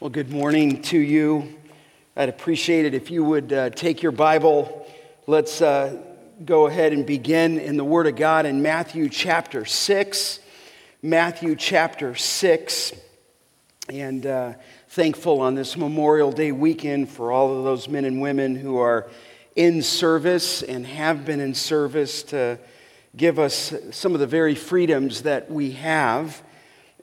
Well, good morning to you. I'd appreciate it if you would uh, take your Bible. Let's uh, go ahead and begin in the Word of God in Matthew chapter 6. Matthew chapter 6. And uh, thankful on this Memorial Day weekend for all of those men and women who are in service and have been in service to give us some of the very freedoms that we have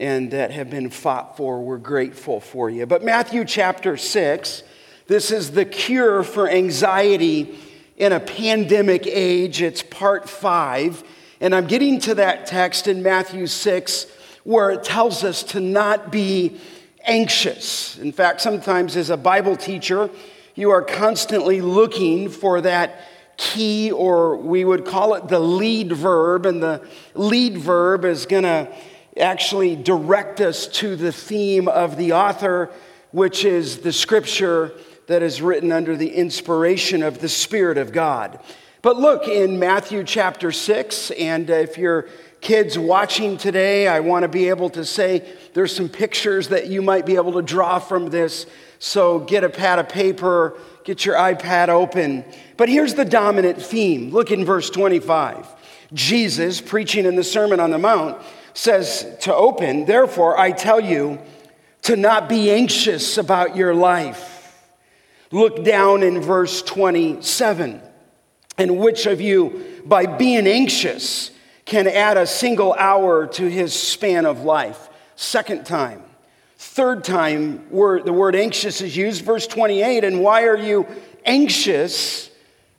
and that have been fought for. We're grateful for you. But Matthew chapter 6, this is the cure for anxiety in a pandemic age. It's part 5. And I'm getting to that text in Matthew 6 where it tells us to not be anxious. In fact, sometimes as a Bible teacher, you are constantly looking for that key, or we would call it the lead verb, and the lead verb is going to actually direct us to the theme of the author, which is the scripture that is written under the inspiration of the Spirit of God. But look in Matthew chapter 6, and if you're kids watching today, I want to be able to say there's some pictures that you might be able to draw from this. So get a pad of paper, get your iPad open. But here's the dominant theme. Look in verse 25. Jesus, preaching in the Sermon on the Mount, says to open, Therefore, I tell you to not be anxious about your life. Look down in verse 27. And which of you, by being anxious, can add a single hour to his span of life? Second time. Third time, the word anxious is used, verse 28. And why are you anxious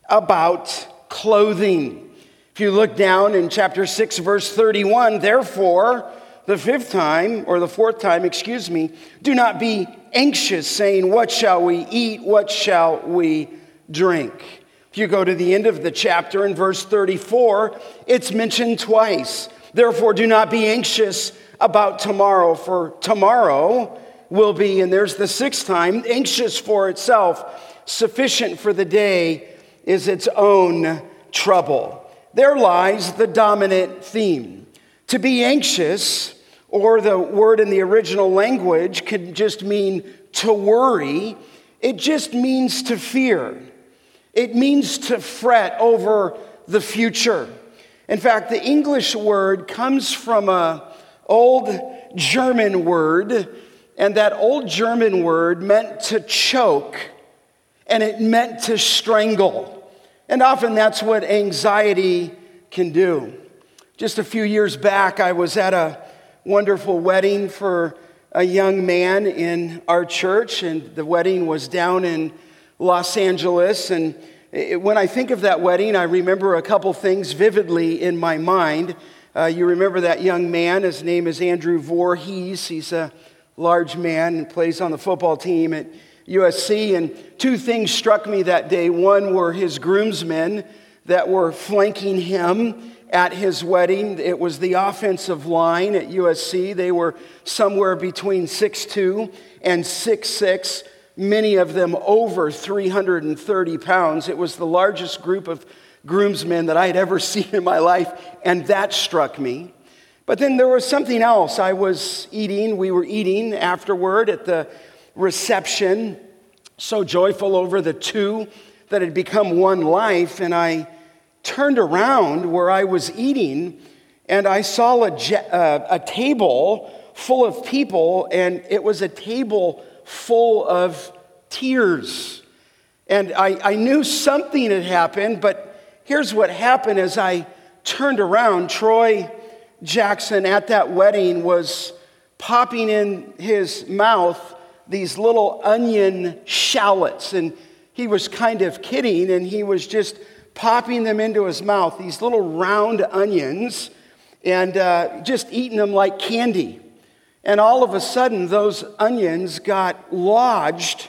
about clothing? If you look down in chapter 6, verse 31, therefore, the fifth time, or the fourth time, excuse me, do not be anxious, saying, What shall we eat? What shall we drink? If you go to the end of the chapter in verse 34, it's mentioned twice. Therefore, do not be anxious about tomorrow, for tomorrow will be, and there's the sixth time, anxious for itself. Sufficient for the day is its own trouble there lies the dominant theme. To be anxious, or the word in the original language could just mean to worry, it just means to fear. It means to fret over the future. In fact, the English word comes from an old German word, and that old German word meant to choke and it meant to strangle. And often that's what anxiety can do. Just a few years back, I was at a wonderful wedding for a young man in our church, and the wedding was down in Los Angeles. And when I think of that wedding, I remember a couple things vividly in my mind. Uh, you remember that young man, his name is Andrew Vorhees. He's a large man and plays on the football team at USC. And two things struck me that day. One were his groomsmen that were flanking him at his wedding. It was the offensive line at USC. They were somewhere between 6'2 and 6'6, many of them over 330 pounds. It was the largest group of groomsmen that I had ever seen in my life, and that struck me. But then there was something else. I was eating, we were eating afterward at the reception, so joyful over the two that had become one life. And I turned around where I was eating and I saw a, uh, a table full of people, and it was a table full of tears. And I, I knew something had happened, but here's what happened as I turned around. Troy Jackson at that wedding was popping in his mouth these little onion shallots. And he was kind of kidding, and he was just popping them into his mouth, these little round onions, and uh, just eating them like candy. And all of a sudden, those onions got lodged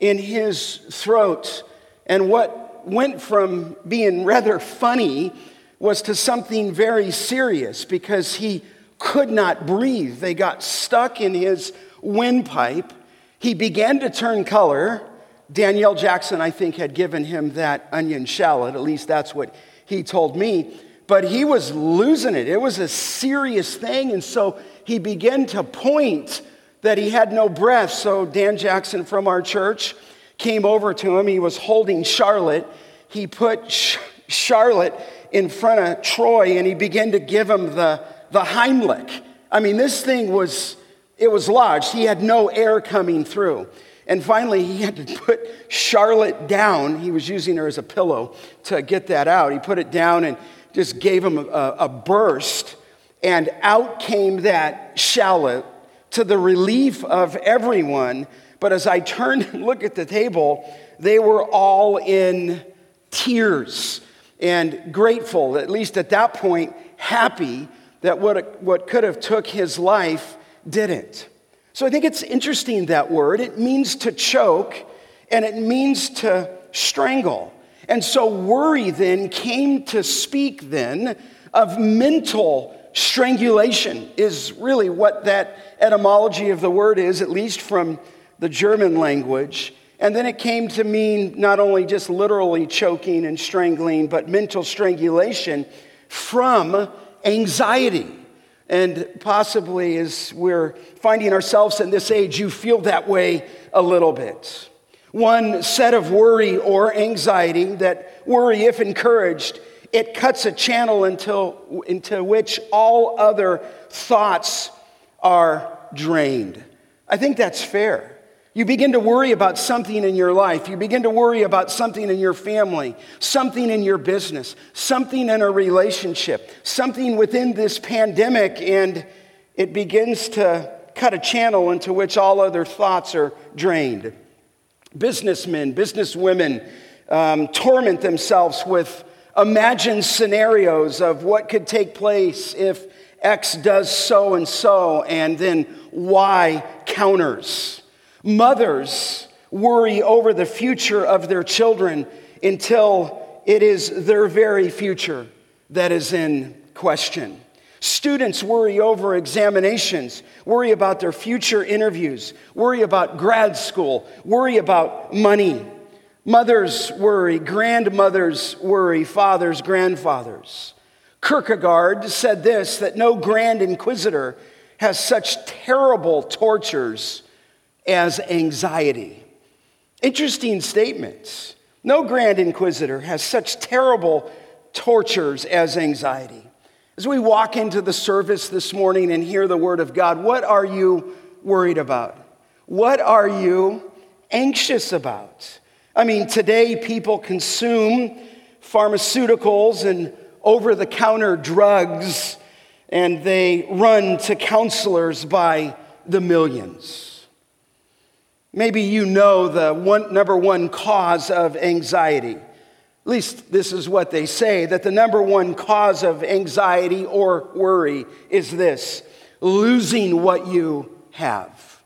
in his throat. And what went from being rather funny was to something very serious because he could not breathe. They got stuck in his windpipe. He began to turn color. Danielle Jackson, I think, had given him that onion shallot. At least that's what he told me. But he was losing it. It was a serious thing. And so he began to point that he had no breath. So Dan Jackson from our church came over to him. He was holding Charlotte. He put Charlotte in front of Troy and he began to give him the, the Heimlich. I mean, this thing was, it was lodged. He had no air coming through. And finally, he had to put Charlotte down. He was using her as a pillow to get that out. He put it down and just gave him a, a burst. And out came that shallot to the relief of everyone. But as I turned and looked at the table, they were all in tears and grateful, at least at that point, happy that what, what could have took his life didn't. So I think it's interesting that word. It means to choke and it means to strangle. And so worry then came to speak then of mental strangulation, is really what that etymology of the word is, at least from the German language. And then it came to mean not only just literally choking and strangling, but mental strangulation from anxiety. And possibly as we're finding ourselves in this age, you feel that way a little bit. One set of worry or anxiety that worry, if encouraged, it cuts a channel until, into which all other thoughts are drained. I think that's fair. You begin to worry about something in your life. You begin to worry about something in your family, something in your business, something in a relationship, something within this pandemic, and it begins to cut a channel into which all other thoughts are drained. Businessmen, businesswomen um, torment themselves with imagined scenarios of what could take place if X does so and so, and then Y counters. Mothers worry over the future of their children until it is their very future that is in question. Students worry over examinations, worry about their future interviews, worry about grad school, worry about money. Mothers worry, grandmothers worry, fathers, grandfathers. Kierkegaard said this that no grand inquisitor has such terrible tortures as anxiety. Interesting statements. No Grand Inquisitor has such terrible tortures as anxiety. As we walk into the service this morning and hear the Word of God, what are you worried about? What are you anxious about? I mean, today people consume pharmaceuticals and over the counter drugs, and they run to counselors by the millions. Maybe you know the one, number one cause of anxiety. At least this is what they say that the number one cause of anxiety or worry is this losing what you have.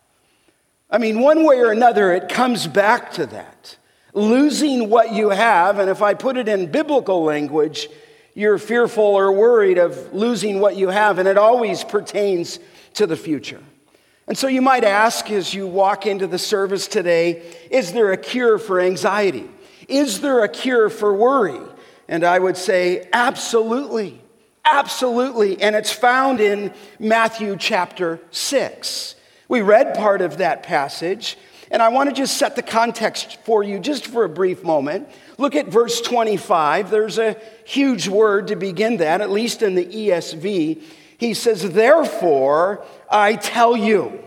I mean, one way or another, it comes back to that. Losing what you have, and if I put it in biblical language, you're fearful or worried of losing what you have, and it always pertains to the future. And so you might ask as you walk into the service today is there a cure for anxiety? Is there a cure for worry? And I would say, absolutely. Absolutely. And it's found in Matthew chapter 6. We read part of that passage, and I want to just set the context for you just for a brief moment. Look at verse 25. There's a huge word to begin that, at least in the ESV. He says, Therefore, I tell you.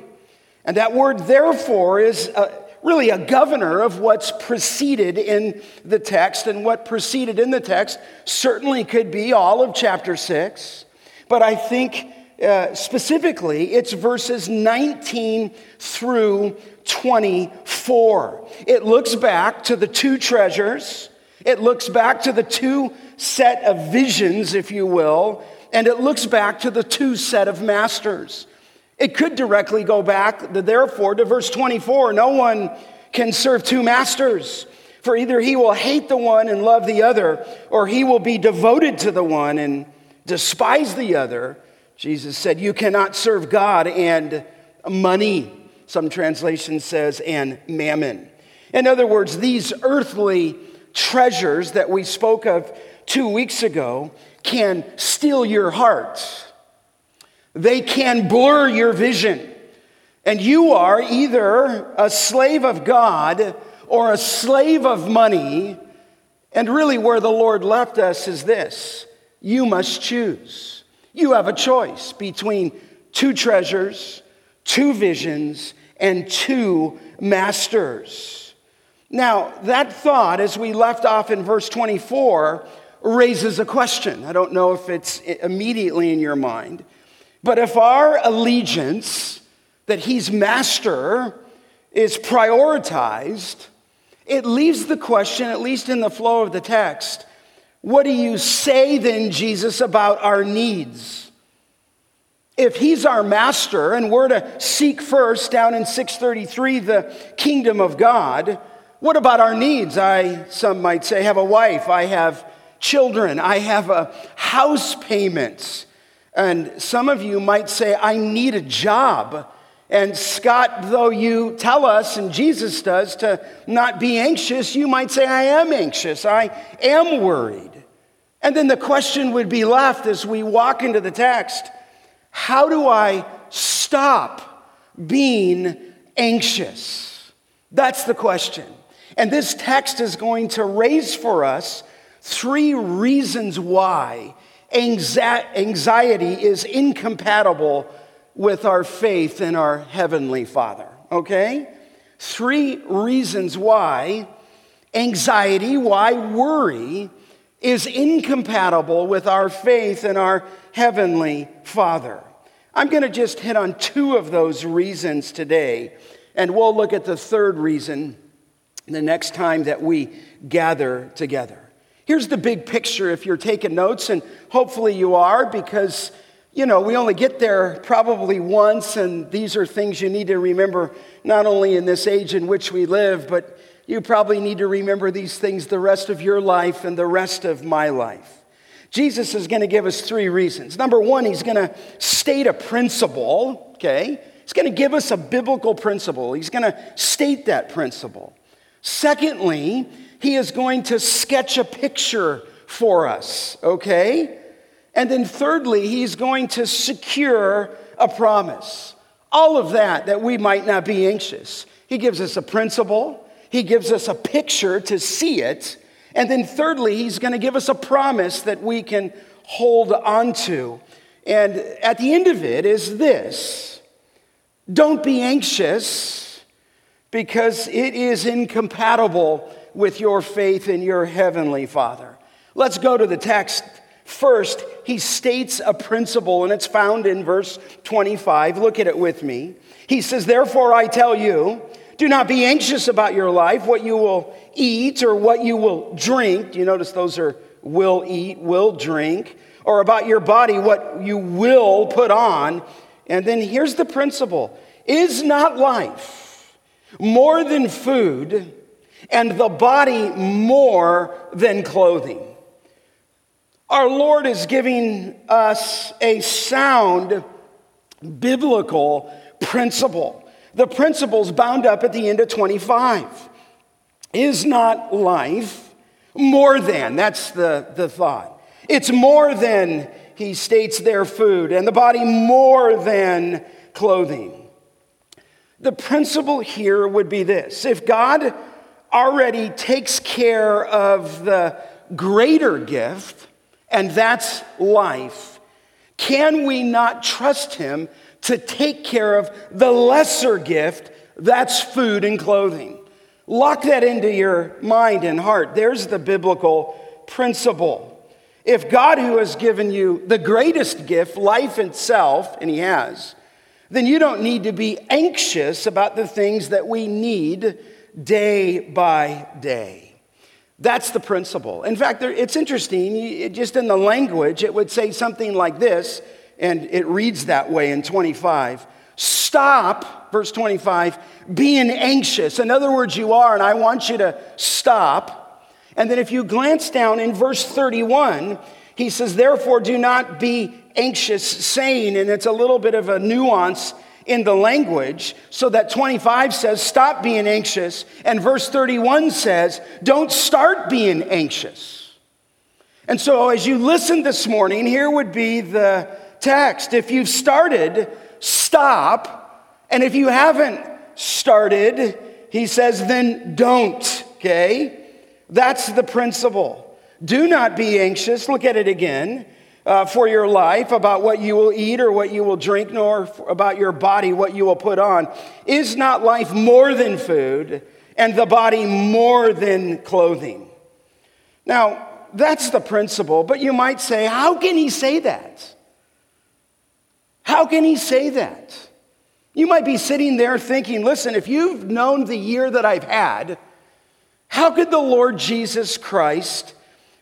And that word, therefore, is a, really a governor of what's preceded in the text. And what preceded in the text certainly could be all of chapter 6. But I think uh, specifically, it's verses 19 through 24. It looks back to the two treasures, it looks back to the two set of visions, if you will, and it looks back to the two set of masters. It could directly go back, therefore, to verse 24 no one can serve two masters. For either he will hate the one and love the other, or he will be devoted to the one and despise the other. Jesus said, You cannot serve God and money. Some translation says, and mammon. In other words, these earthly treasures that we spoke of two weeks ago can steal your heart. They can blur your vision. And you are either a slave of God or a slave of money. And really, where the Lord left us is this you must choose. You have a choice between two treasures, two visions, and two masters. Now, that thought, as we left off in verse 24, raises a question. I don't know if it's immediately in your mind, but if our allegiance that he's master is prioritized, it leaves the question, at least in the flow of the text, what do you say then, Jesus, about our needs? If he's our master and we're to seek first down in 633 the kingdom of God, what about our needs? I, some might say, have a wife, I have children, I have a house payments. And some of you might say, I need a job. And Scott, though you tell us, and Jesus does, to not be anxious, you might say, I am anxious. I am worried. And then the question would be left as we walk into the text how do I stop being anxious? That's the question. And this text is going to raise for us three reasons why anxiety is incompatible with our faith in our Heavenly Father. Okay? Three reasons why anxiety, why worry is incompatible with our faith in our Heavenly Father. I'm going to just hit on two of those reasons today, and we'll look at the third reason the next time that we gather together. Here's the big picture if you're taking notes, and hopefully you are, because you know, we only get there probably once, and these are things you need to remember not only in this age in which we live, but you probably need to remember these things the rest of your life and the rest of my life. Jesus is going to give us three reasons. Number one, he's going to state a principle, okay? He's going to give us a biblical principle. He's going to state that principle. Secondly, he is going to sketch a picture for us, okay? And then thirdly, he's going to secure a promise. All of that, that we might not be anxious. He gives us a principle, he gives us a picture to see it. And then thirdly, he's going to give us a promise that we can hold on to. And at the end of it is this don't be anxious because it is incompatible with your faith in your heavenly Father. Let's go to the text First, he states a principle, and it's found in verse 25. Look at it with me. He says, Therefore, I tell you, do not be anxious about your life, what you will eat or what you will drink. You notice those are will eat, will drink, or about your body, what you will put on. And then here's the principle Is not life more than food, and the body more than clothing? Our Lord is giving us a sound biblical principle. The principle's bound up at the end of 25. Is not life more than? That's the, the thought. It's more than, he states, their food, and the body more than clothing. The principle here would be this if God already takes care of the greater gift, and that's life, can we not trust Him to take care of the lesser gift that's food and clothing? Lock that into your mind and heart. There's the biblical principle. If God, who has given you the greatest gift, life itself, and He has, then you don't need to be anxious about the things that we need day by day. That's the principle. In fact, it's interesting, just in the language, it would say something like this, and it reads that way in 25. Stop, verse 25, being anxious. In other words, you are, and I want you to stop. And then if you glance down in verse 31, he says, Therefore, do not be anxious, saying, and it's a little bit of a nuance in the language so that 25 says, stop being anxious, and verse 31 says, don't start being anxious. And so, as you listen this morning, here would be the text. If you've started, stop And if you haven't started, he says, then don't, okay? That's the principle. Do not be anxious. Look at it again. Uh, for your life, about what you will eat or what you will drink, nor about your body, what you will put on. Is not life more than food, and the body more than clothing? Now, that's the principle, but you might say, how can he say that? How can he say that? You might be sitting there thinking, listen, if you've known the year that I've had, how could the Lord Jesus Christ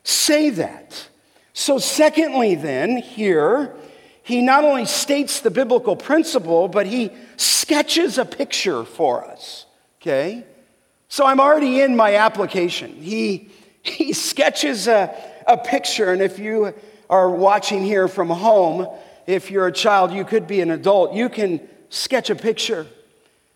say that? So, secondly, then, here, he not only states the biblical principle, but he sketches a picture for us. Okay? So, I'm already in my application. He, he sketches a, a picture, and if you are watching here from home, if you're a child, you could be an adult, you can sketch a picture.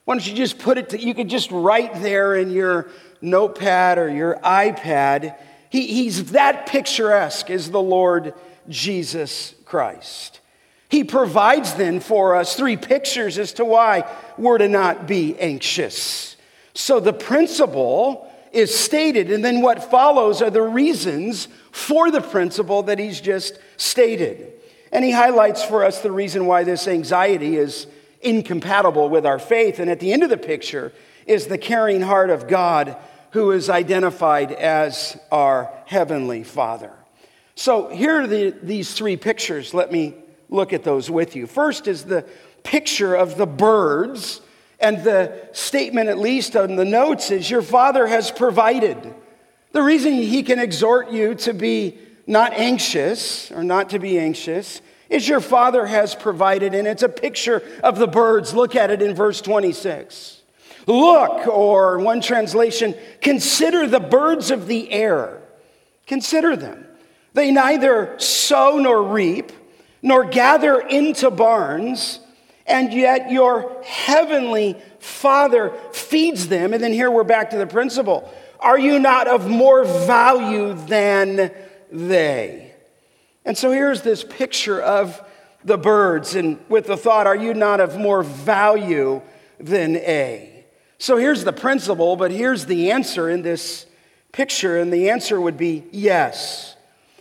Why don't you just put it, to, you could just write there in your notepad or your iPad. He, he's that picturesque as the Lord Jesus Christ. He provides then for us three pictures as to why we're to not be anxious. So the principle is stated, and then what follows are the reasons for the principle that he's just stated. And he highlights for us the reason why this anxiety is incompatible with our faith. And at the end of the picture is the caring heart of God who is identified as our Heavenly Father. So here are the, these three pictures. Let me look at those with you. First is the picture of the birds, and the statement, at least on the notes, is Your Father has provided. The reason He can exhort you to be not anxious or not to be anxious is your father has provided, and it's a picture of the birds. Look at it in verse 26. Look, or one translation, consider the birds of the air. Consider them. They neither sow nor reap, nor gather into barns, and yet your heavenly Father feeds them. And then here we're back to the principle Are you not of more value than they? And so here's this picture of the birds, and with the thought, are you not of more value than A? So here's the principle, but here's the answer in this picture, and the answer would be yes.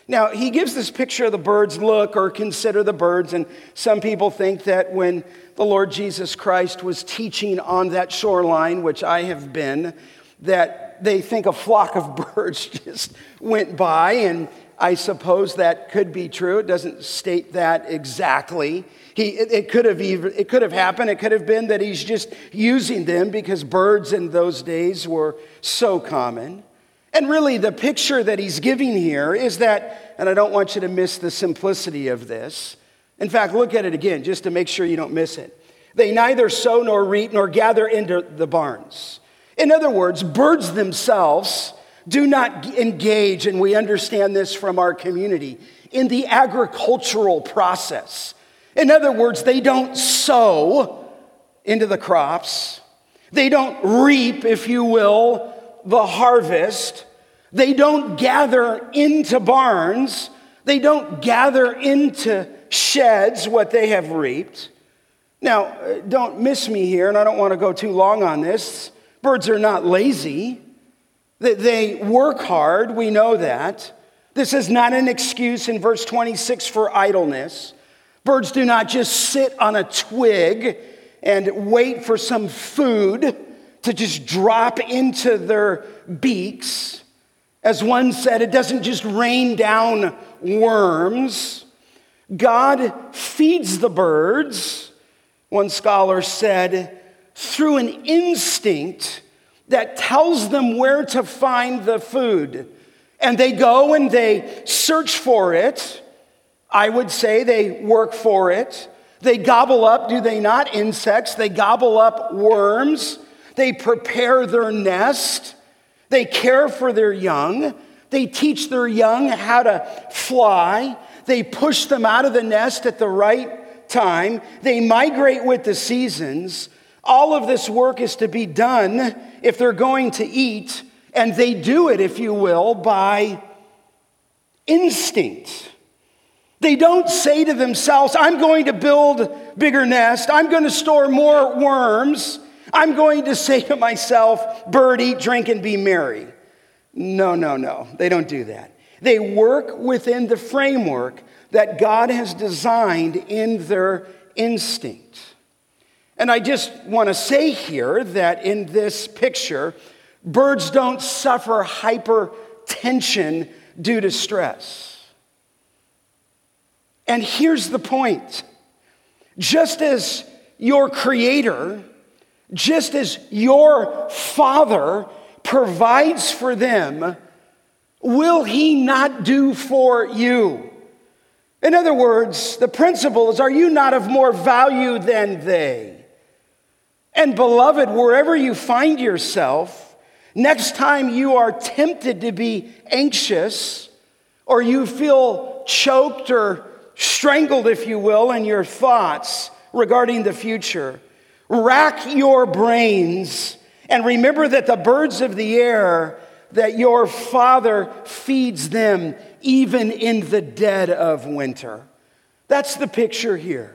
Now, he gives this picture of the birds look or consider the birds, and some people think that when the Lord Jesus Christ was teaching on that shoreline, which I have been, that they think a flock of birds just went by and I suppose that could be true. It doesn't state that exactly. He, it, it, could have even, it could have happened. It could have been that he's just using them because birds in those days were so common. And really, the picture that he's giving here is that, and I don't want you to miss the simplicity of this. In fact, look at it again just to make sure you don't miss it. They neither sow nor reap nor gather into the barns. In other words, birds themselves do not engage, and we understand this from our community, in the agricultural process. In other words, they don't sow into the crops, they don't reap, if you will, the harvest, they don't gather into barns, they don't gather into sheds what they have reaped. Now, uh, don't miss me here, and I don't want to go too long on this. Birds are not lazy. They work hard, we know that. This is not an excuse in verse 26 for idleness. Birds do not just sit on a twig and wait for some food to just drop into their beaks. As one said, it doesn't just rain down worms. God feeds the birds, one scholar said, through an instinct that tells them where to find the food. And they go and they search for it. I would say they work for it. They gobble up, do they not, insects? They gobble up worms. They prepare their nest. They care for their young. They teach their young how to fly. They push them out of the nest at the right time. They migrate with the seasons. All of this work is to be done if they're going to eat, and they do it, if you will, by instinct. They don't say to themselves, I'm going to build bigger nest. I'm going to store more worms. I'm going to say to myself, bird, eat, drink, and be merry. No, no, no. They don't do that. They work within the framework that God has designed in their instinct. And I just want to say here that in this picture, birds don't suffer hypertension due to stress. And here's the point just as your creator, just as your father provides for them, will he not do for you? In other words, the principle is are you not of more value than they? And beloved, wherever you find yourself, next time you are tempted to be anxious, or you feel choked or strangled, if you will, in your thoughts regarding the future, rack your brains and remember that the birds of the air, that your father feeds them even in the dead of winter. That's the picture here.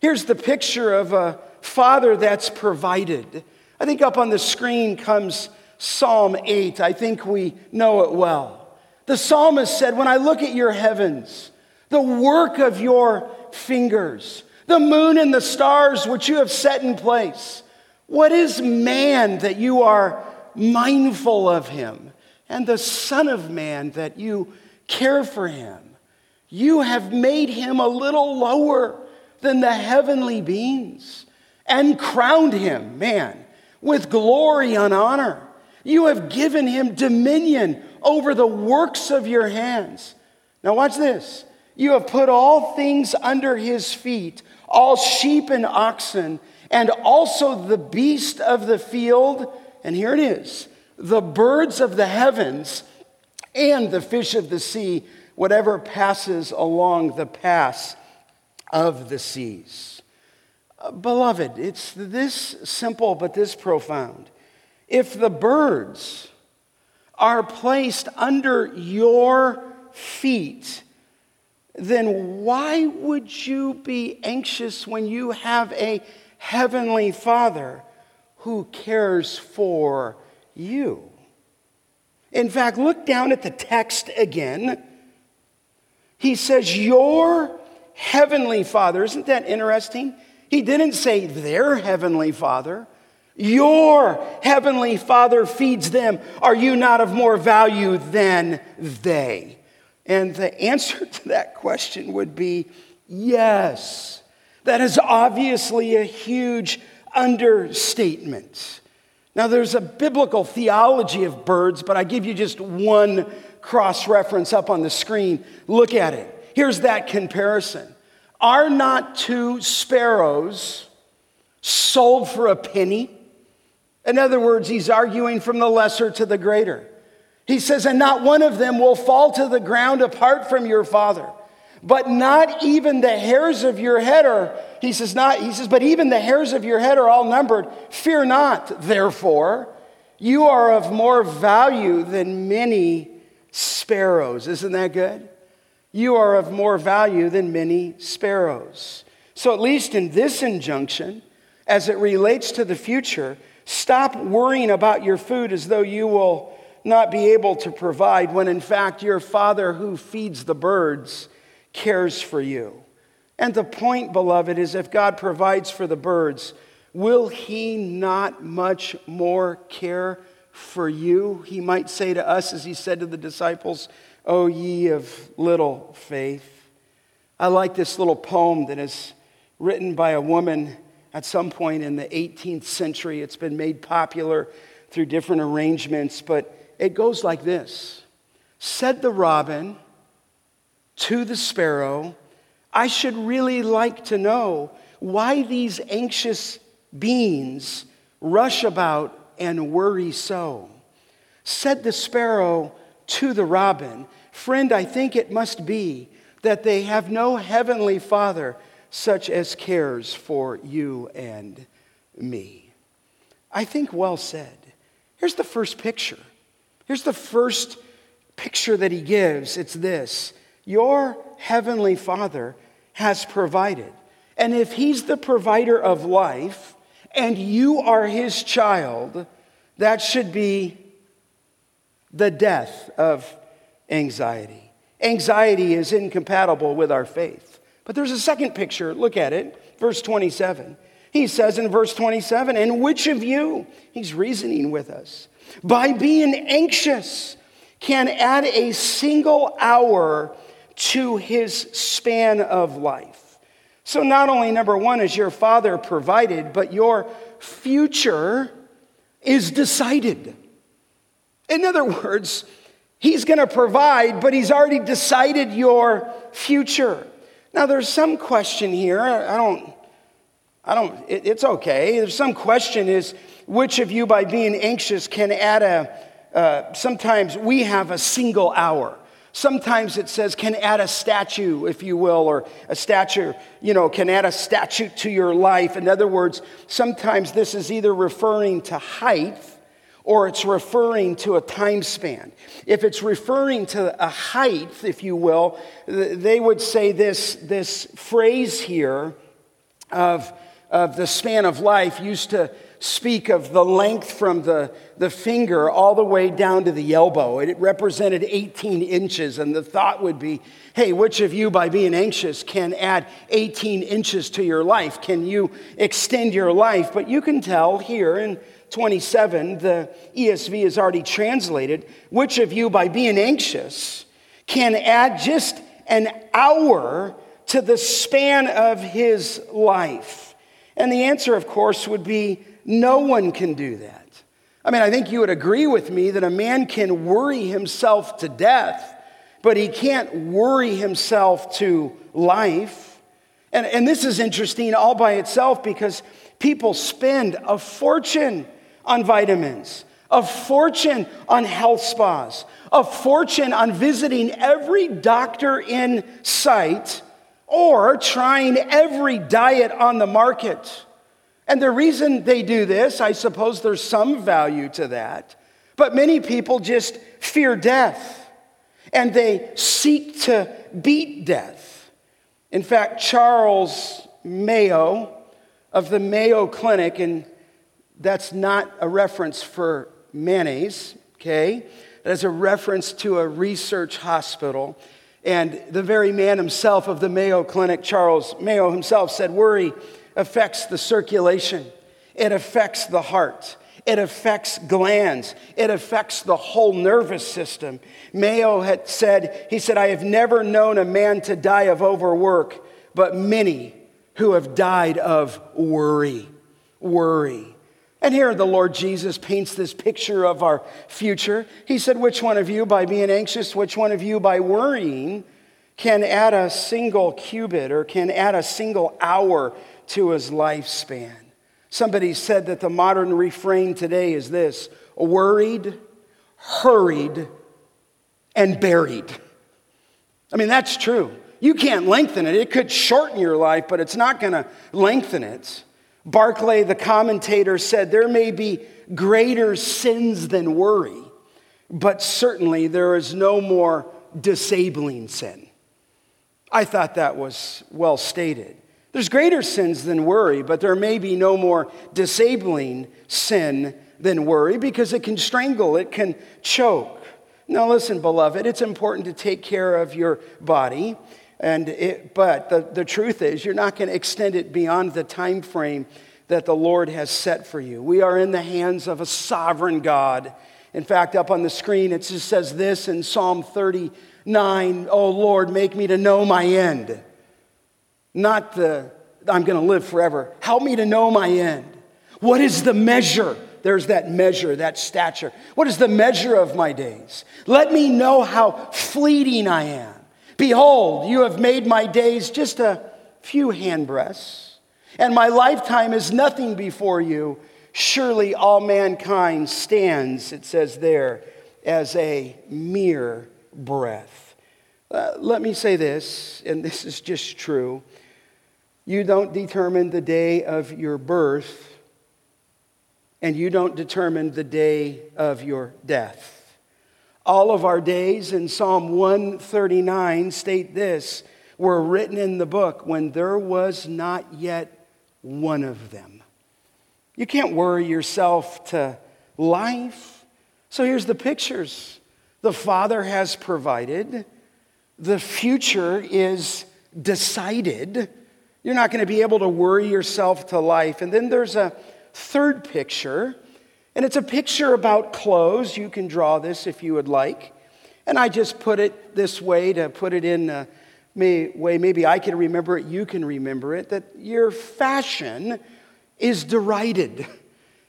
Here's the picture of a Father that's provided. I think up on the screen comes Psalm 8. I think we know it well. The psalmist said, When I look at your heavens, the work of your fingers, the moon and the stars which you have set in place, what is man that you are mindful of him, and the Son of Man that you care for him? You have made him a little lower than the heavenly beings and crowned him, man, with glory and honor. You have given him dominion over the works of your hands. Now, watch this. You have put all things under his feet, all sheep and oxen, and also the beast of the field. And here it is the birds of the heavens and the fish of the sea, whatever passes along the paths of the seas. Uh, beloved, it's this simple but this profound. If the birds are placed under your feet, then why would you be anxious when you have a heavenly Father who cares for you? In fact, look down at the text again. He says, Your heavenly Father. Isn't that interesting? He didn't say their heavenly father. Your heavenly father feeds them. Are you not of more value than they? And the answer to that question would be yes. That is obviously a huge understatement. Now, there's a biblical theology of birds, but I give you just one cross reference up on the screen. Look at it. Here's that comparison. Are not two sparrows sold for a penny? In other words, he's arguing from the lesser to the greater. He says, And not one of them will fall to the ground apart from your father. But not even the hairs of your head are, he says, not, he says, but even the hairs of your head are all numbered. Fear not, therefore, you are of more value than many sparrows. Isn't that good? You are of more value than many sparrows. So, at least in this injunction, as it relates to the future, stop worrying about your food as though you will not be able to provide when in fact your Father who feeds the birds cares for you. And the point, beloved, is if God provides for the birds, will He not much more care for you? He might say to us, as He said to the disciples, O ye of little faith. I like this little poem that is written by a woman at some point in the 18th century. It's been made popular through different arrangements, but it goes like this Said the robin to the sparrow, I should really like to know why these anxious beings rush about and worry so. Said the sparrow, to the robin, Friend, I think it must be that they have no heavenly Father such as cares for you and me. I think well said. Here's the first picture. Here's the first picture that he gives it's this Your heavenly Father has provided. And if He's the provider of life and you are His child, that should be the death of anxiety. Anxiety is incompatible with our faith. But there's a second picture. Look at it, verse 27. He says in verse 27, and which of you, he's reasoning with us, by being anxious, can add a single hour to his span of life? So, not only number one is your father provided, but your future is decided. In other words, he's going to provide, but he's already decided your future. Now, there's some question here. I don't, I don't, it, it's okay. There's some question is which of you, by being anxious, can add a, uh, sometimes we have a single hour. Sometimes it says can add a statue, if you will, or a statue, you know, can add a statue to your life. In other words, sometimes this is either referring to height or it's referring to a time span. If it's referring to a height, if you will, they would say this, this phrase here of, of the span of life used to speak of the length from the, the finger all the way down to the elbow. It represented 18 inches, and the thought would be hey, which of you, by being anxious, can add 18 inches to your life? Can you extend your life? But you can tell here in 27, the ESV is already translated. Which of you, by being anxious, can add just an hour to the span of his life? And the answer, of course, would be no one can do that. I mean, I think you would agree with me that a man can worry himself to death, but he can't worry himself to life. And, and this is interesting all by itself because people spend a fortune on vitamins, a fortune on health spas, a fortune on visiting every doctor in sight, or trying every diet on the market. And the reason they do this, I suppose there's some value to that, but many people just fear death and they seek to beat death. In fact, Charles Mayo of the Mayo Clinic and that's not a reference for mayonnaise, okay? That is a reference to a research hospital. And the very man himself of the Mayo Clinic, Charles Mayo himself, said worry affects the circulation, it affects the heart. It affects glands. It affects the whole nervous system. Mayo had said, he said, I have never known a man to die of overwork, but many who have died of worry. Worry. And here the Lord Jesus paints this picture of our future. He said, Which one of you, by being anxious, which one of you, by worrying, can add a single cubit or can add a single hour to his lifespan? Somebody said that the modern refrain today is this worried, hurried, and buried. I mean, that's true. You can't lengthen it. It could shorten your life, but it's not going to lengthen it. Barclay, the commentator, said there may be greater sins than worry, but certainly there is no more disabling sin. I thought that was well stated. There's greater sins than worry, but there may be no more disabling sin than worry because it can strangle, it can choke. Now, listen, beloved, it's important to take care of your body. And it, but the, the truth is, you're not going to extend it beyond the time frame that the Lord has set for you. We are in the hands of a sovereign God. In fact, up on the screen, it just says this in Psalm 39 Oh Lord, make me to know my end. Not the, I'm going to live forever. Help me to know my end. What is the measure? There's that measure, that stature. What is the measure of my days? Let me know how fleeting I am. Behold, you have made my days just a few handbreadths, and my lifetime is nothing before you. Surely all mankind stands, it says there, as a mere breath. Uh, let me say this, and this is just true. You don't determine the day of your birth, and you don't determine the day of your death. All of our days in Psalm 139 state this were written in the book when there was not yet one of them. You can't worry yourself to life. So here's the pictures the Father has provided, the future is decided. You're not going to be able to worry yourself to life. And then there's a third picture, and it's a picture about clothes. You can draw this if you would like. And I just put it this way to put it in uh, a way maybe I can remember it, you can remember it, that your fashion is derided.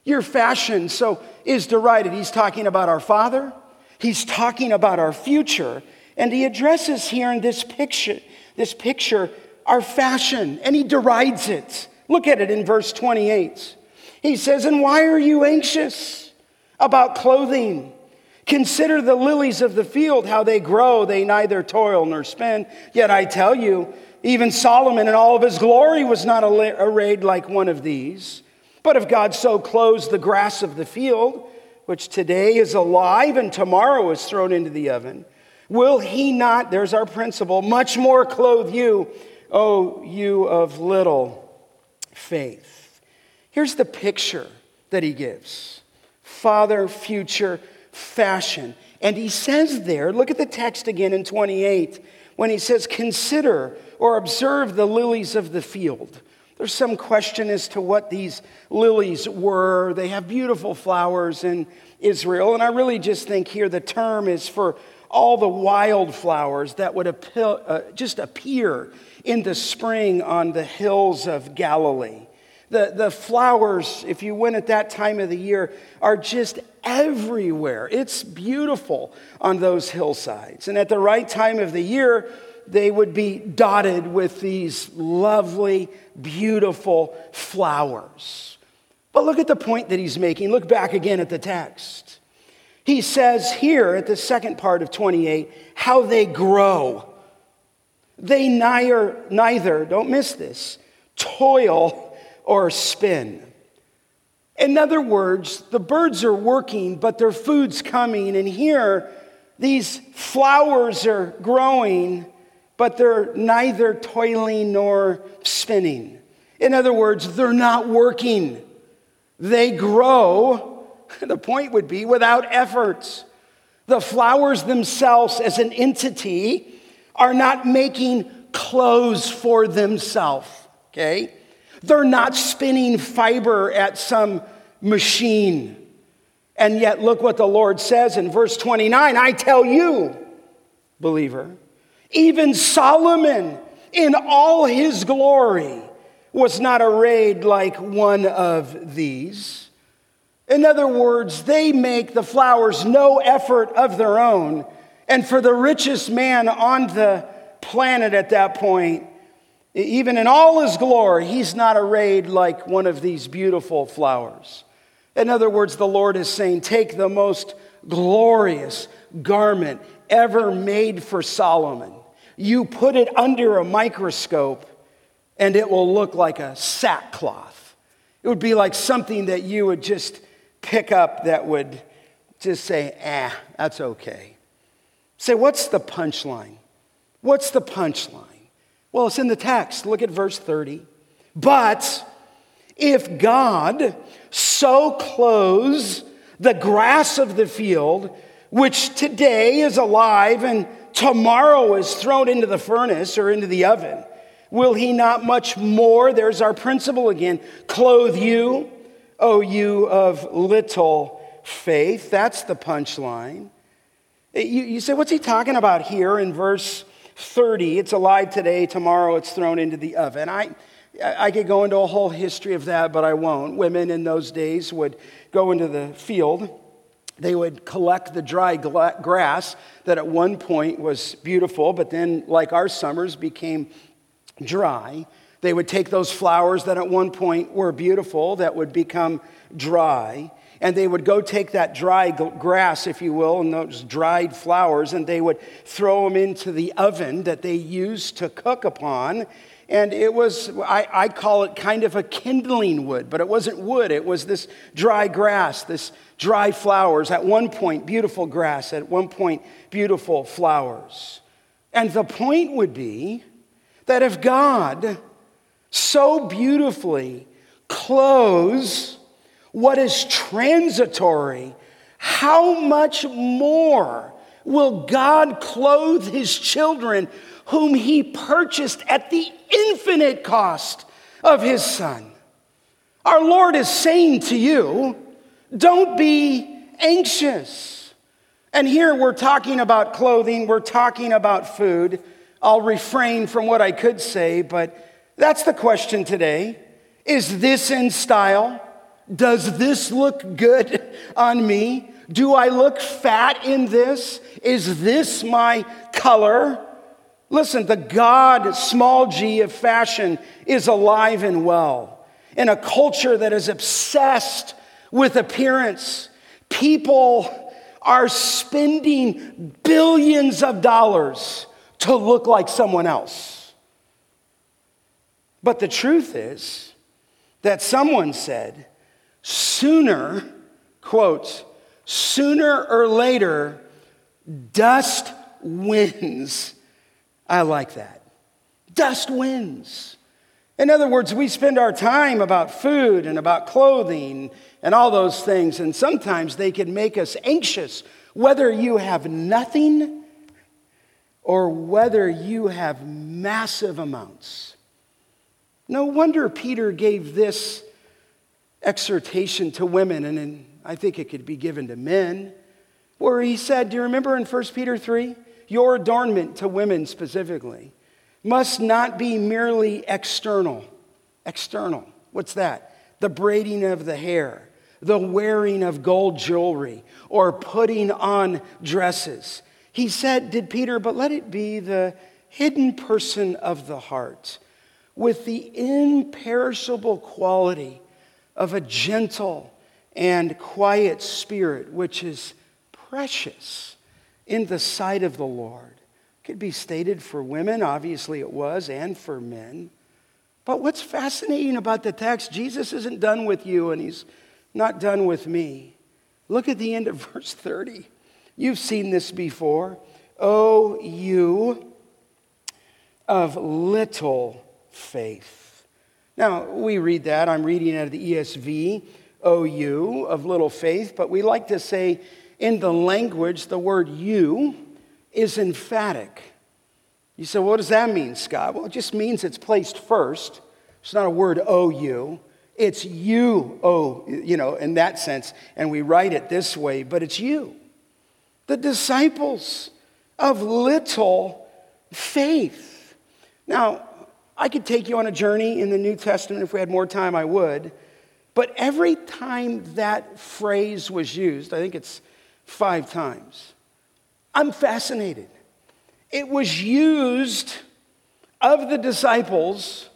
Your fashion so is derided. He's talking about our Father. He's talking about our future. And he addresses here in this picture, this picture, our fashion, and he derides it. Look at it in verse 28. He says, And why are you anxious about clothing? Consider the lilies of the field, how they grow. They neither toil nor spin. Yet I tell you, even Solomon in all of his glory was not arrayed like one of these. But if God so clothes the grass of the field, which today is alive and tomorrow is thrown into the oven, will he not, there's our principle, much more clothe you, O you of little faith? Here's the picture that he gives Father, future, fashion. And he says there, look at the text again in 28, when he says, Consider or observe the lilies of the field there's some question as to what these lilies were. They have beautiful flowers in Israel, and I really just think here the term is for all the wildflowers that would appeal, uh, just appear in the spring on the hills of Galilee. The, the flowers, if you went at that time of the year, are just everywhere. It's beautiful on those hillsides. And at the right time of the year, they would be dotted with these lovely, beautiful flowers. But look at the point that he's making. Look back again at the text. He says here at the second part of 28 how they grow. They neither, neither, don't miss this, toil or spin. In other words, the birds are working, but their food's coming. And here, these flowers are growing, but they're neither toiling nor spinning. In other words, they're not working. They grow, the point would be, without efforts. The flowers themselves, as an entity, are not making clothes for themselves, okay? They're not spinning fiber at some machine. And yet, look what the Lord says in verse 29 I tell you, believer, even Solomon, in all his glory, was not arrayed like one of these. In other words, they make the flowers no effort of their own. And for the richest man on the planet at that point, even in all his glory, he's not arrayed like one of these beautiful flowers. In other words, the Lord is saying, Take the most glorious garment ever made for Solomon you put it under a microscope and it will look like a sackcloth. It would be like something that you would just pick up that would just say, ah, that's okay. Say, what's the punchline? What's the punchline? Well, it's in the text. Look at verse 30. But if God so clothes the grass of the field, which today is alive and tomorrow is thrown into the furnace or into the oven, will he not much more, there's our principle again, clothe you, O you of little faith? That's the punchline. Eh, you, you say, what's he talking about here in verse 30? It's alive today, tomorrow it's thrown into the oven. I, I could go into a whole history of that, but I won't. Women in those days would go into the field they would collect the dry grass that at one point was beautiful, but then, like our summers, became dry. They would take those flowers that at one point were beautiful, that would become dry, and they would go take that dry grass, if you will, and those dried flowers, and they would throw them into the oven that they used to cook upon. and it was, I, I, call it kind of a kindling wood, but it wasn't wood. It was this dry grass, this dry flowers. At one point, beautiful grass. At one point, beautiful flowers. And the point would be that if God so beautifully clothes what is transitory, how much more will God clothe his children whom he purchased at the infinite cost of his son. Our Lord is saying to you, don't be anxious. And here we're talking about clothing, we're talking about food. I'll refrain from what I could say, but that's the question today. Is this in style? Does this look good on me? Do I look fat in this? Is this my color? Listen, the God, small g, of fashion is alive and well. In a culture that is obsessed with appearance, people are spending billions of dollars to look like someone else. But the truth is that someone said, sooner, quote, sooner or later, dust wins I like that. Dust wins. In other words, we spend our time about food and about clothing and all those things, and sometimes they can make us anxious, whether you have nothing or whether you have massive amounts. No wonder Peter gave this exhortation to women, and I think it could be given to men, where he said, Do you remember in 1 Peter 3? your adornment to women specifically must not be merely external. External. What's that? The braiding of the hair, the wearing of gold jewelry, or putting on dresses. He said, Did Peter, but let it be the hidden person of the heart with the imperishable quality of a gentle and quiet spirit, which is precious in the sight of the Lord. Could be stated for women, obviously it was, and for men. But what's fascinating about the text, Jesus isn't done with you and he's not done with me. Look at the end of verse 30. You've seen this before. Oh, you of little faith. Now, we read that. I'm reading out of the ESV, you of little faith, but we like to say, in the language, the word you is emphatic. You say, well, what does that mean, Scott? Well, it just means it's placed first. It's not a word, you. It's you, oh, you know, in that sense. And we write it this way, but it's you. The disciples of little faith. Now, I could take you on a journey in the New Testament. If we had more time, I would. But every time that phrase was used, I think it's five times. I'm fascinated. It was used of the disciples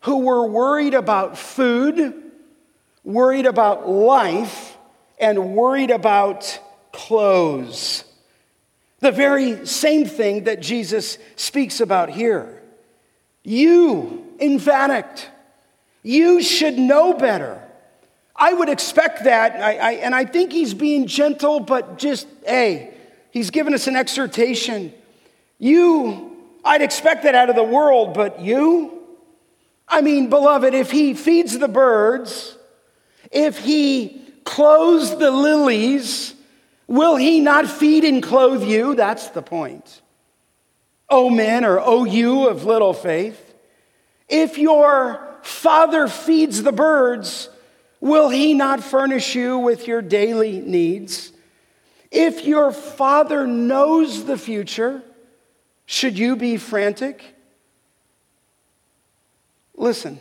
who were worried about food, worried about life, and worried about clothes. The very same thing that Jesus speaks about here. You, emphatic, you should know better. I would expect that, I, I, and I think he's being gentle, but just, hey, he's given us an exhortation. You, I'd expect that out of the world, but you? I mean, beloved, if he feeds the birds, if he clothes the lilies, will he not feed and clothe you? That's the point. O men, or O you of little faith, if your father feeds the birds, Will he not furnish you with your daily needs? If your father knows the future, should you be frantic? Listen,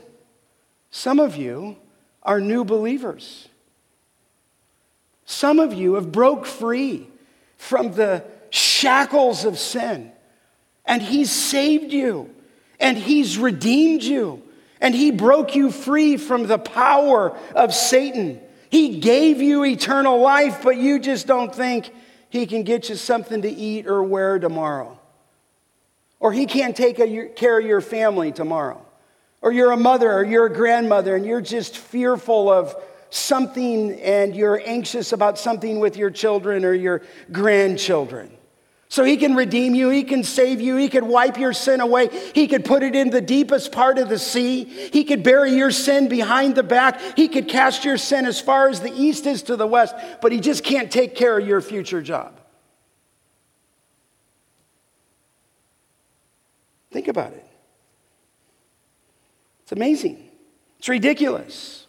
some of you are new believers. Some of you have broke free from the shackles of sin, and he's saved you, and he's redeemed you, and he broke you free from the power of Satan. He gave you eternal life, but you just don't think he can get you something to eat or wear tomorrow. or he can't take a, care of your family tomorrow, or you're a mother or you're a grandmother and you're just fearful of something and you're anxious about something with your children or your grandchildren. So he can redeem you, he can save you, he could wipe your sin away, he could put it in the deepest part of the sea, he could bury your sin behind the back, he could cast your sin as far as the east is to the west, but he just can't take care of your future job. Think about it. It's amazing. It's ridiculous.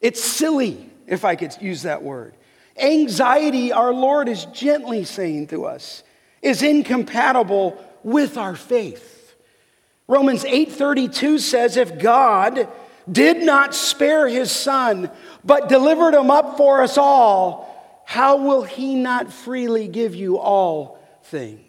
It's silly, if I could use that word. Anxiety, our Lord is gently saying to us, is incompatible with our faith. Romans 8:32 says if God did not spare his son but delivered him up for us all, how will he not freely give you all things?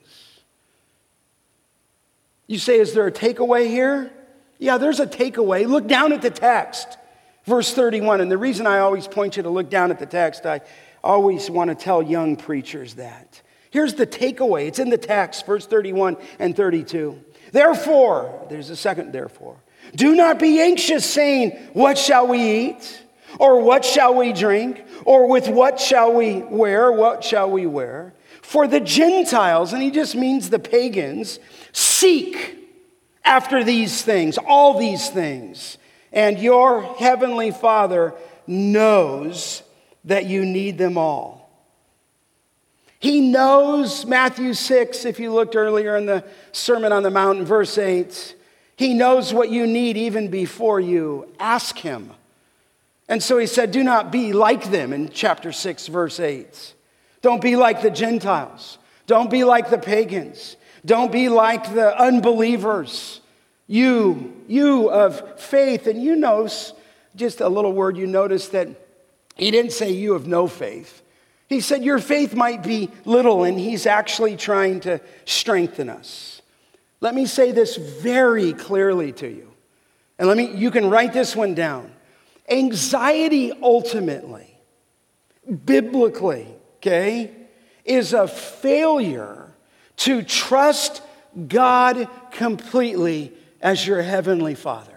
You say is there a takeaway here? Yeah, there's a takeaway. Look down at the text. Verse 31 and the reason I always point you to look down at the text I always want to tell young preachers that. Here's the takeaway it's in the text, verse 31 and 32. Therefore, there's a second therefore. Do not be anxious, saying, What shall we eat? Or what shall we drink? Or with what shall we wear? What shall we wear? For the Gentiles, and he just means the pagans, seek after these things, all these things. And your heavenly Father knows that you need them all. He knows, Matthew 6, if you looked earlier in the Sermon on the Mount, verse 8, he knows what you need even before you ask him. And so he said, Do not be like them in chapter 6, verse 8. Don't be like the Gentiles. Don't be like the pagans. Don't be like the unbelievers. You, you of faith, and you know, just a little word, you notice that he didn't say you have no faith. He said your faith might be little, and he's actually trying to strengthen us. Let me say this very clearly to you. And let me, you can write this one down. Anxiety ultimately, biblically, okay, is a failure to trust God completely as your heavenly Father.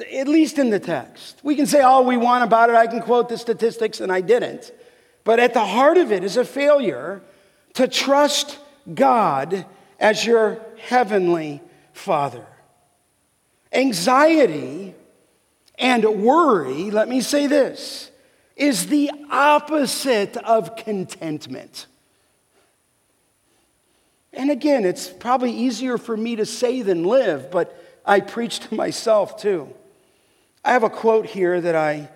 At least in the text. We can say all we want about it. I can quote the statistics, and I didn't. But at the heart of it is a failure to trust God as your heavenly Father. Anxiety and worry, let me say this, is the opposite of contentment. And again, it's probably easier for me to say than live, but I preach to myself too. I have a quote here that I,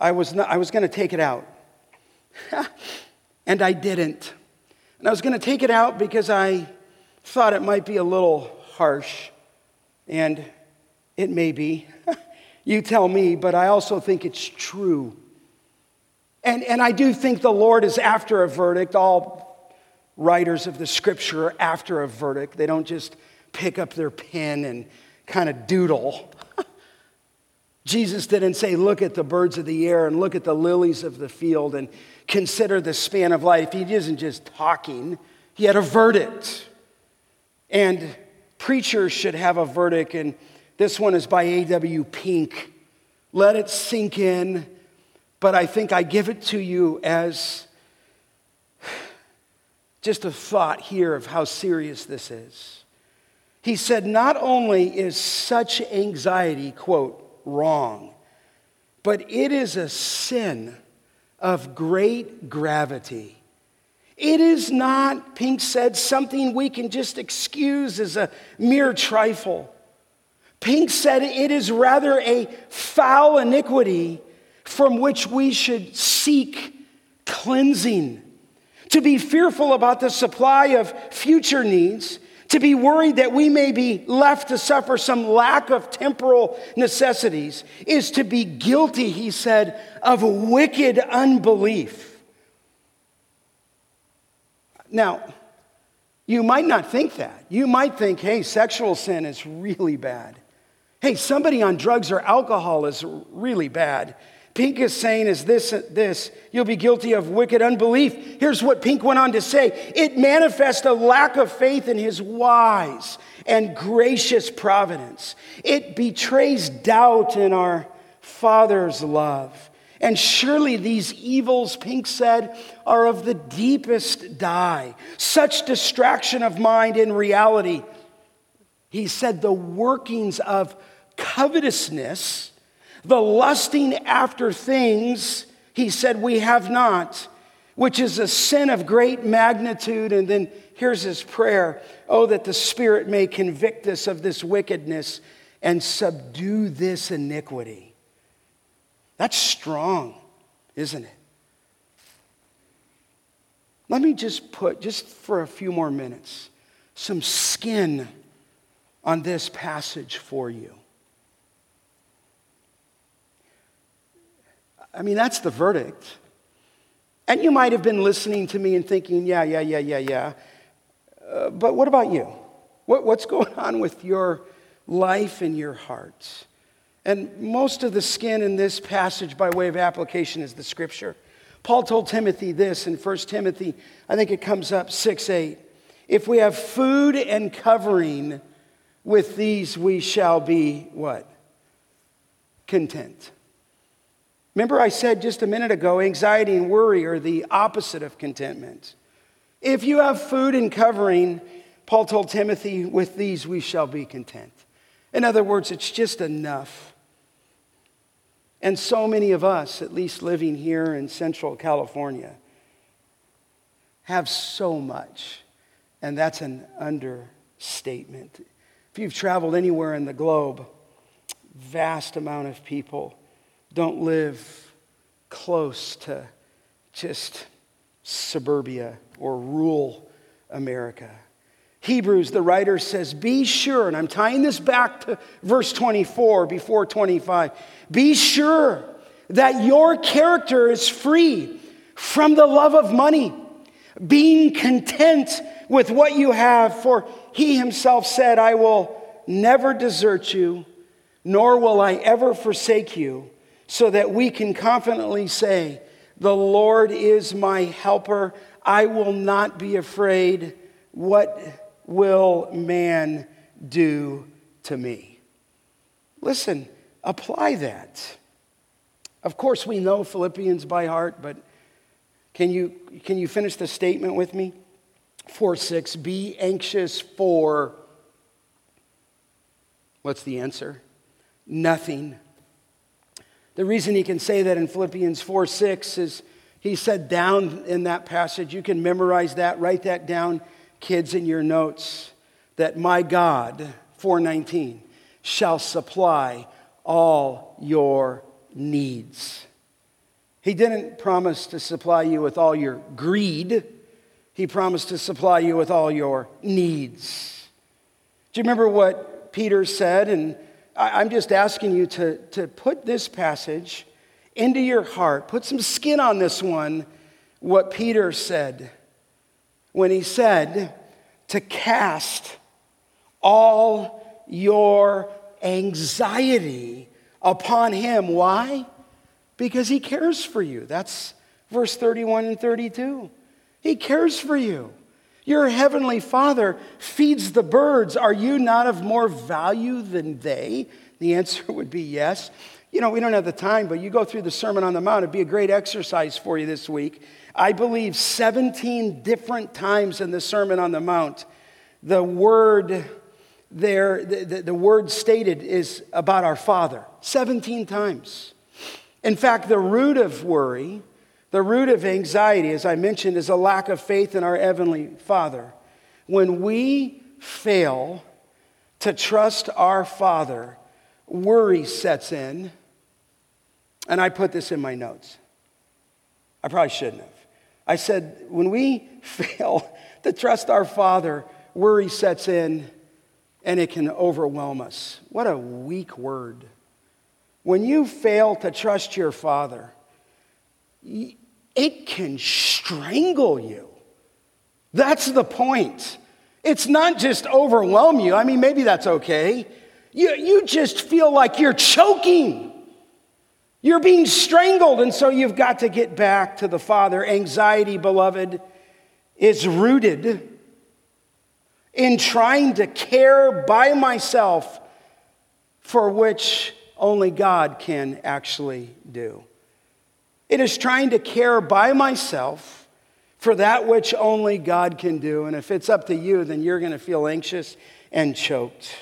I was, I was going to take it out. and I didn't. And I was going to take it out because I thought it might be a little harsh. And it may be. you tell me, but I also think it's true. And, and I do think the Lord is after a verdict. All writers of the scripture are after a verdict. They don't just pick up their pen and kind of doodle. Jesus didn't say, Look at the birds of the air and look at the lilies of the field and consider the span of life. He isn't just talking, he had a verdict. And preachers should have a verdict, and this one is by A.W. Pink. Let it sink in, but I think I give it to you as just a thought here of how serious this is. He said, Not only is such anxiety, quote, wrong. But it is a sin of great gravity. It is not, Pink said, something we can just excuse as a mere trifle. Pink said it is rather a foul iniquity from which we should seek cleansing. To be fearful about the supply of future needs to be worried that we may be left to suffer some lack of temporal necessities is to be guilty, he said, of wicked unbelief. Now, you might not think that. You might think, hey, sexual sin is really bad. Hey, somebody on drugs or alcohol is really bad. Pink is saying is this, this, you'll be guilty of wicked unbelief. Here's what Pink went on to say. It manifests a lack of faith in his wise and gracious providence. It betrays doubt in our Father's love. And surely these evils, Pink said, are of the deepest dye. Such distraction of mind in reality. He said the workings of covetousness, the lusting after things, he said, we have not, which is a sin of great magnitude. And then here's his prayer Oh, that the Spirit may convict us of this wickedness and subdue this iniquity. That's strong, isn't it? Let me just put, just for a few more minutes, some skin on this passage for you. I mean, that's the verdict. And you might have been listening to me and thinking, yeah, yeah, yeah, yeah, yeah. Uh, but what about you? What, what's going on with your life and your heart? And most of the skin in this passage, by way of application, is the scripture. Paul told Timothy this in 1 Timothy, I think it comes up 6 8. If we have food and covering, with these we shall be what? Content. Remember, I said just a minute ago, anxiety and worry are the opposite of contentment. If you have food and covering, Paul told Timothy, with these we shall be content. In other words, it's just enough. And so many of us, at least living here in Central California, have so much. And that's an understatement. If you've traveled anywhere in the globe, vast amount of people don't live close to just suburbia or rural America. Hebrews, the writer says, Be sure, and I'm tying this back to verse 24 before 25. Be sure that your character is free from the love of money, being content with what you have, for he himself said, I will never desert you, nor will I ever forsake you, so that we can confidently say, The Lord is my helper. I will not be afraid. What will man do to me? Listen, apply that. Of course, we know Philippians by heart, but can you, can you finish the statement with me? 4 6, be anxious for. What's the answer? Nothing. The reason he can say that in Philippians 4 6 is he said down in that passage, you can memorize that, write that down kids in your notes that my God, 419, shall supply all your needs. He didn't promise to supply you with all your greed. He promised to supply you with all your needs. Do you remember what Peter said? And I'm just asking you to, to put this passage into your heart, put some skin on this one, what Peter said when he said to cast all your anxiety upon him. Why? Because he cares for you. That's verse 31 and 32. He cares for you. Your heavenly Father feeds the birds. Are you not of more value than they? The answer would be yes. You know, we don't have the time, but you go through the Sermon on the Mount. It'd be a great exercise for you this week. I believe 17 different times in the Sermon on the Mount, the word there, the, the, the, word stated is about our Father. 17 times. In fact, the root of worry, the root of anxiety, as I mentioned, is a lack of faith in our Heavenly Father. When we fail to trust our Father, worry sets in. And I put this in my notes. I probably shouldn't have. I said, when we fail to trust our Father, worry sets in and it can overwhelm us. What a weak word. When you fail to trust your Father, it can strangle you. That's the point. It's not just overwhelm you. I mean, maybe that's okay. You, you just feel like you're choking. You're being strangled, and so you've got to get back to the Father. Anxiety, beloved, is rooted in trying to care by myself for which only God can actually do. It is trying to care by myself for that which only God can do. And if it's up to you, then you're going to feel anxious and choked.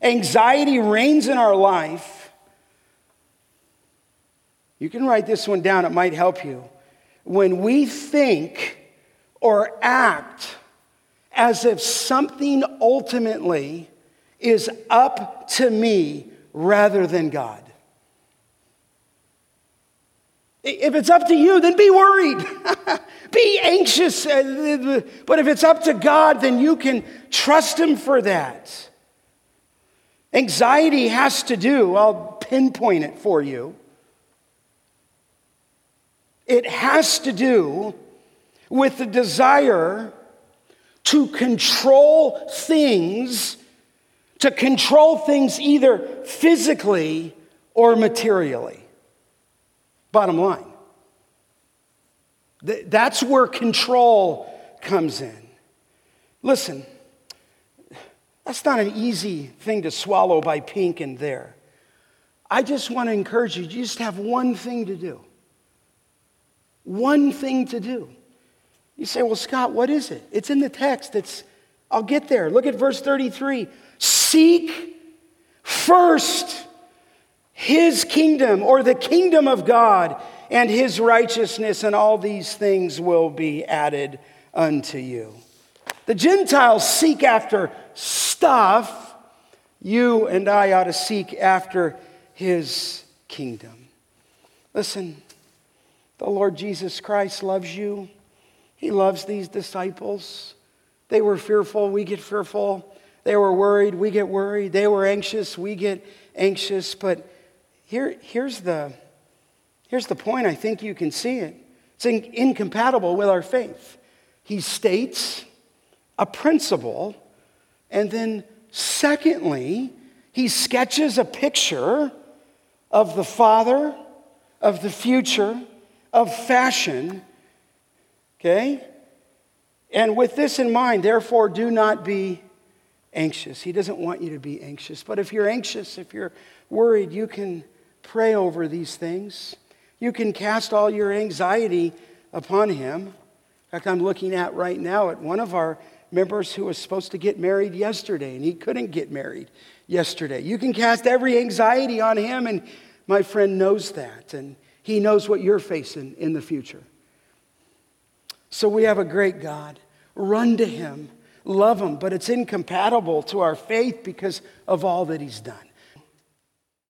Anxiety reigns in our life. You can write this one down, it might help you. When we think or act as if something ultimately is up to me rather than God. If it's up to you, then be worried. be anxious. Uh, but if it's up to God, then you can trust Him for that. Anxiety has to do, I'll pinpoint it for you. It has to do with the desire to control things, to control things either physically or materially. Bottom line. That's where control comes in. Listen, that's not an easy thing to swallow by pink and there. I just want to encourage you, you just have one thing to do. One thing to do. You say, well, Scott, what is it? It's in the text. It's, I'll get there. Look at verse 33. Seek first his kingdom or the kingdom of God and his righteousness, and all these things will be added unto you. The Gentiles seek after stuff. You and I ought to seek after his kingdom. Listen, the Lord Jesus Christ loves you. He loves these disciples. They were fearful, we get fearful. They were worried, we get worried. They were anxious, we get anxious. But here, here's, the, here's the point. I think you can see it. It's in, incompatible with our faith. He states a principle, and then, secondly, he sketches a picture of the Father, of the future, of fashion Okay? And with this in mind, therefore, do not be anxious. He doesn't want you to be anxious. But if you're anxious, if you're worried, you can pray over these things. You can cast all your anxiety upon Him. In fact, I'm looking at right now at one of our members who was supposed to get married yesterday, and he couldn't get married yesterday. You can cast every anxiety on Him, and my friend knows that, and He knows what you're facing in the future. So we have a great God. Run to Him, love Him, but it's incompatible to our faith because of all that He's done.